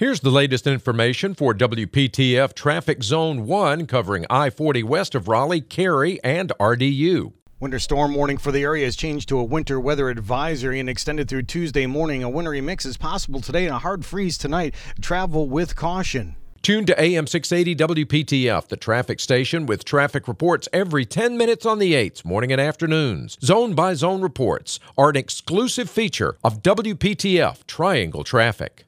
Here's the latest information for WPTF Traffic Zone 1 covering I 40 west of Raleigh, Cary, and RDU. Winter storm warning for the area has changed to a winter weather advisory and extended through Tuesday morning. A wintry mix is possible today and a hard freeze tonight. Travel with caution. Tune to AM 680 WPTF, the traffic station with traffic reports every 10 minutes on the 8s, morning and afternoons. Zone by zone reports are an exclusive feature of WPTF Triangle Traffic.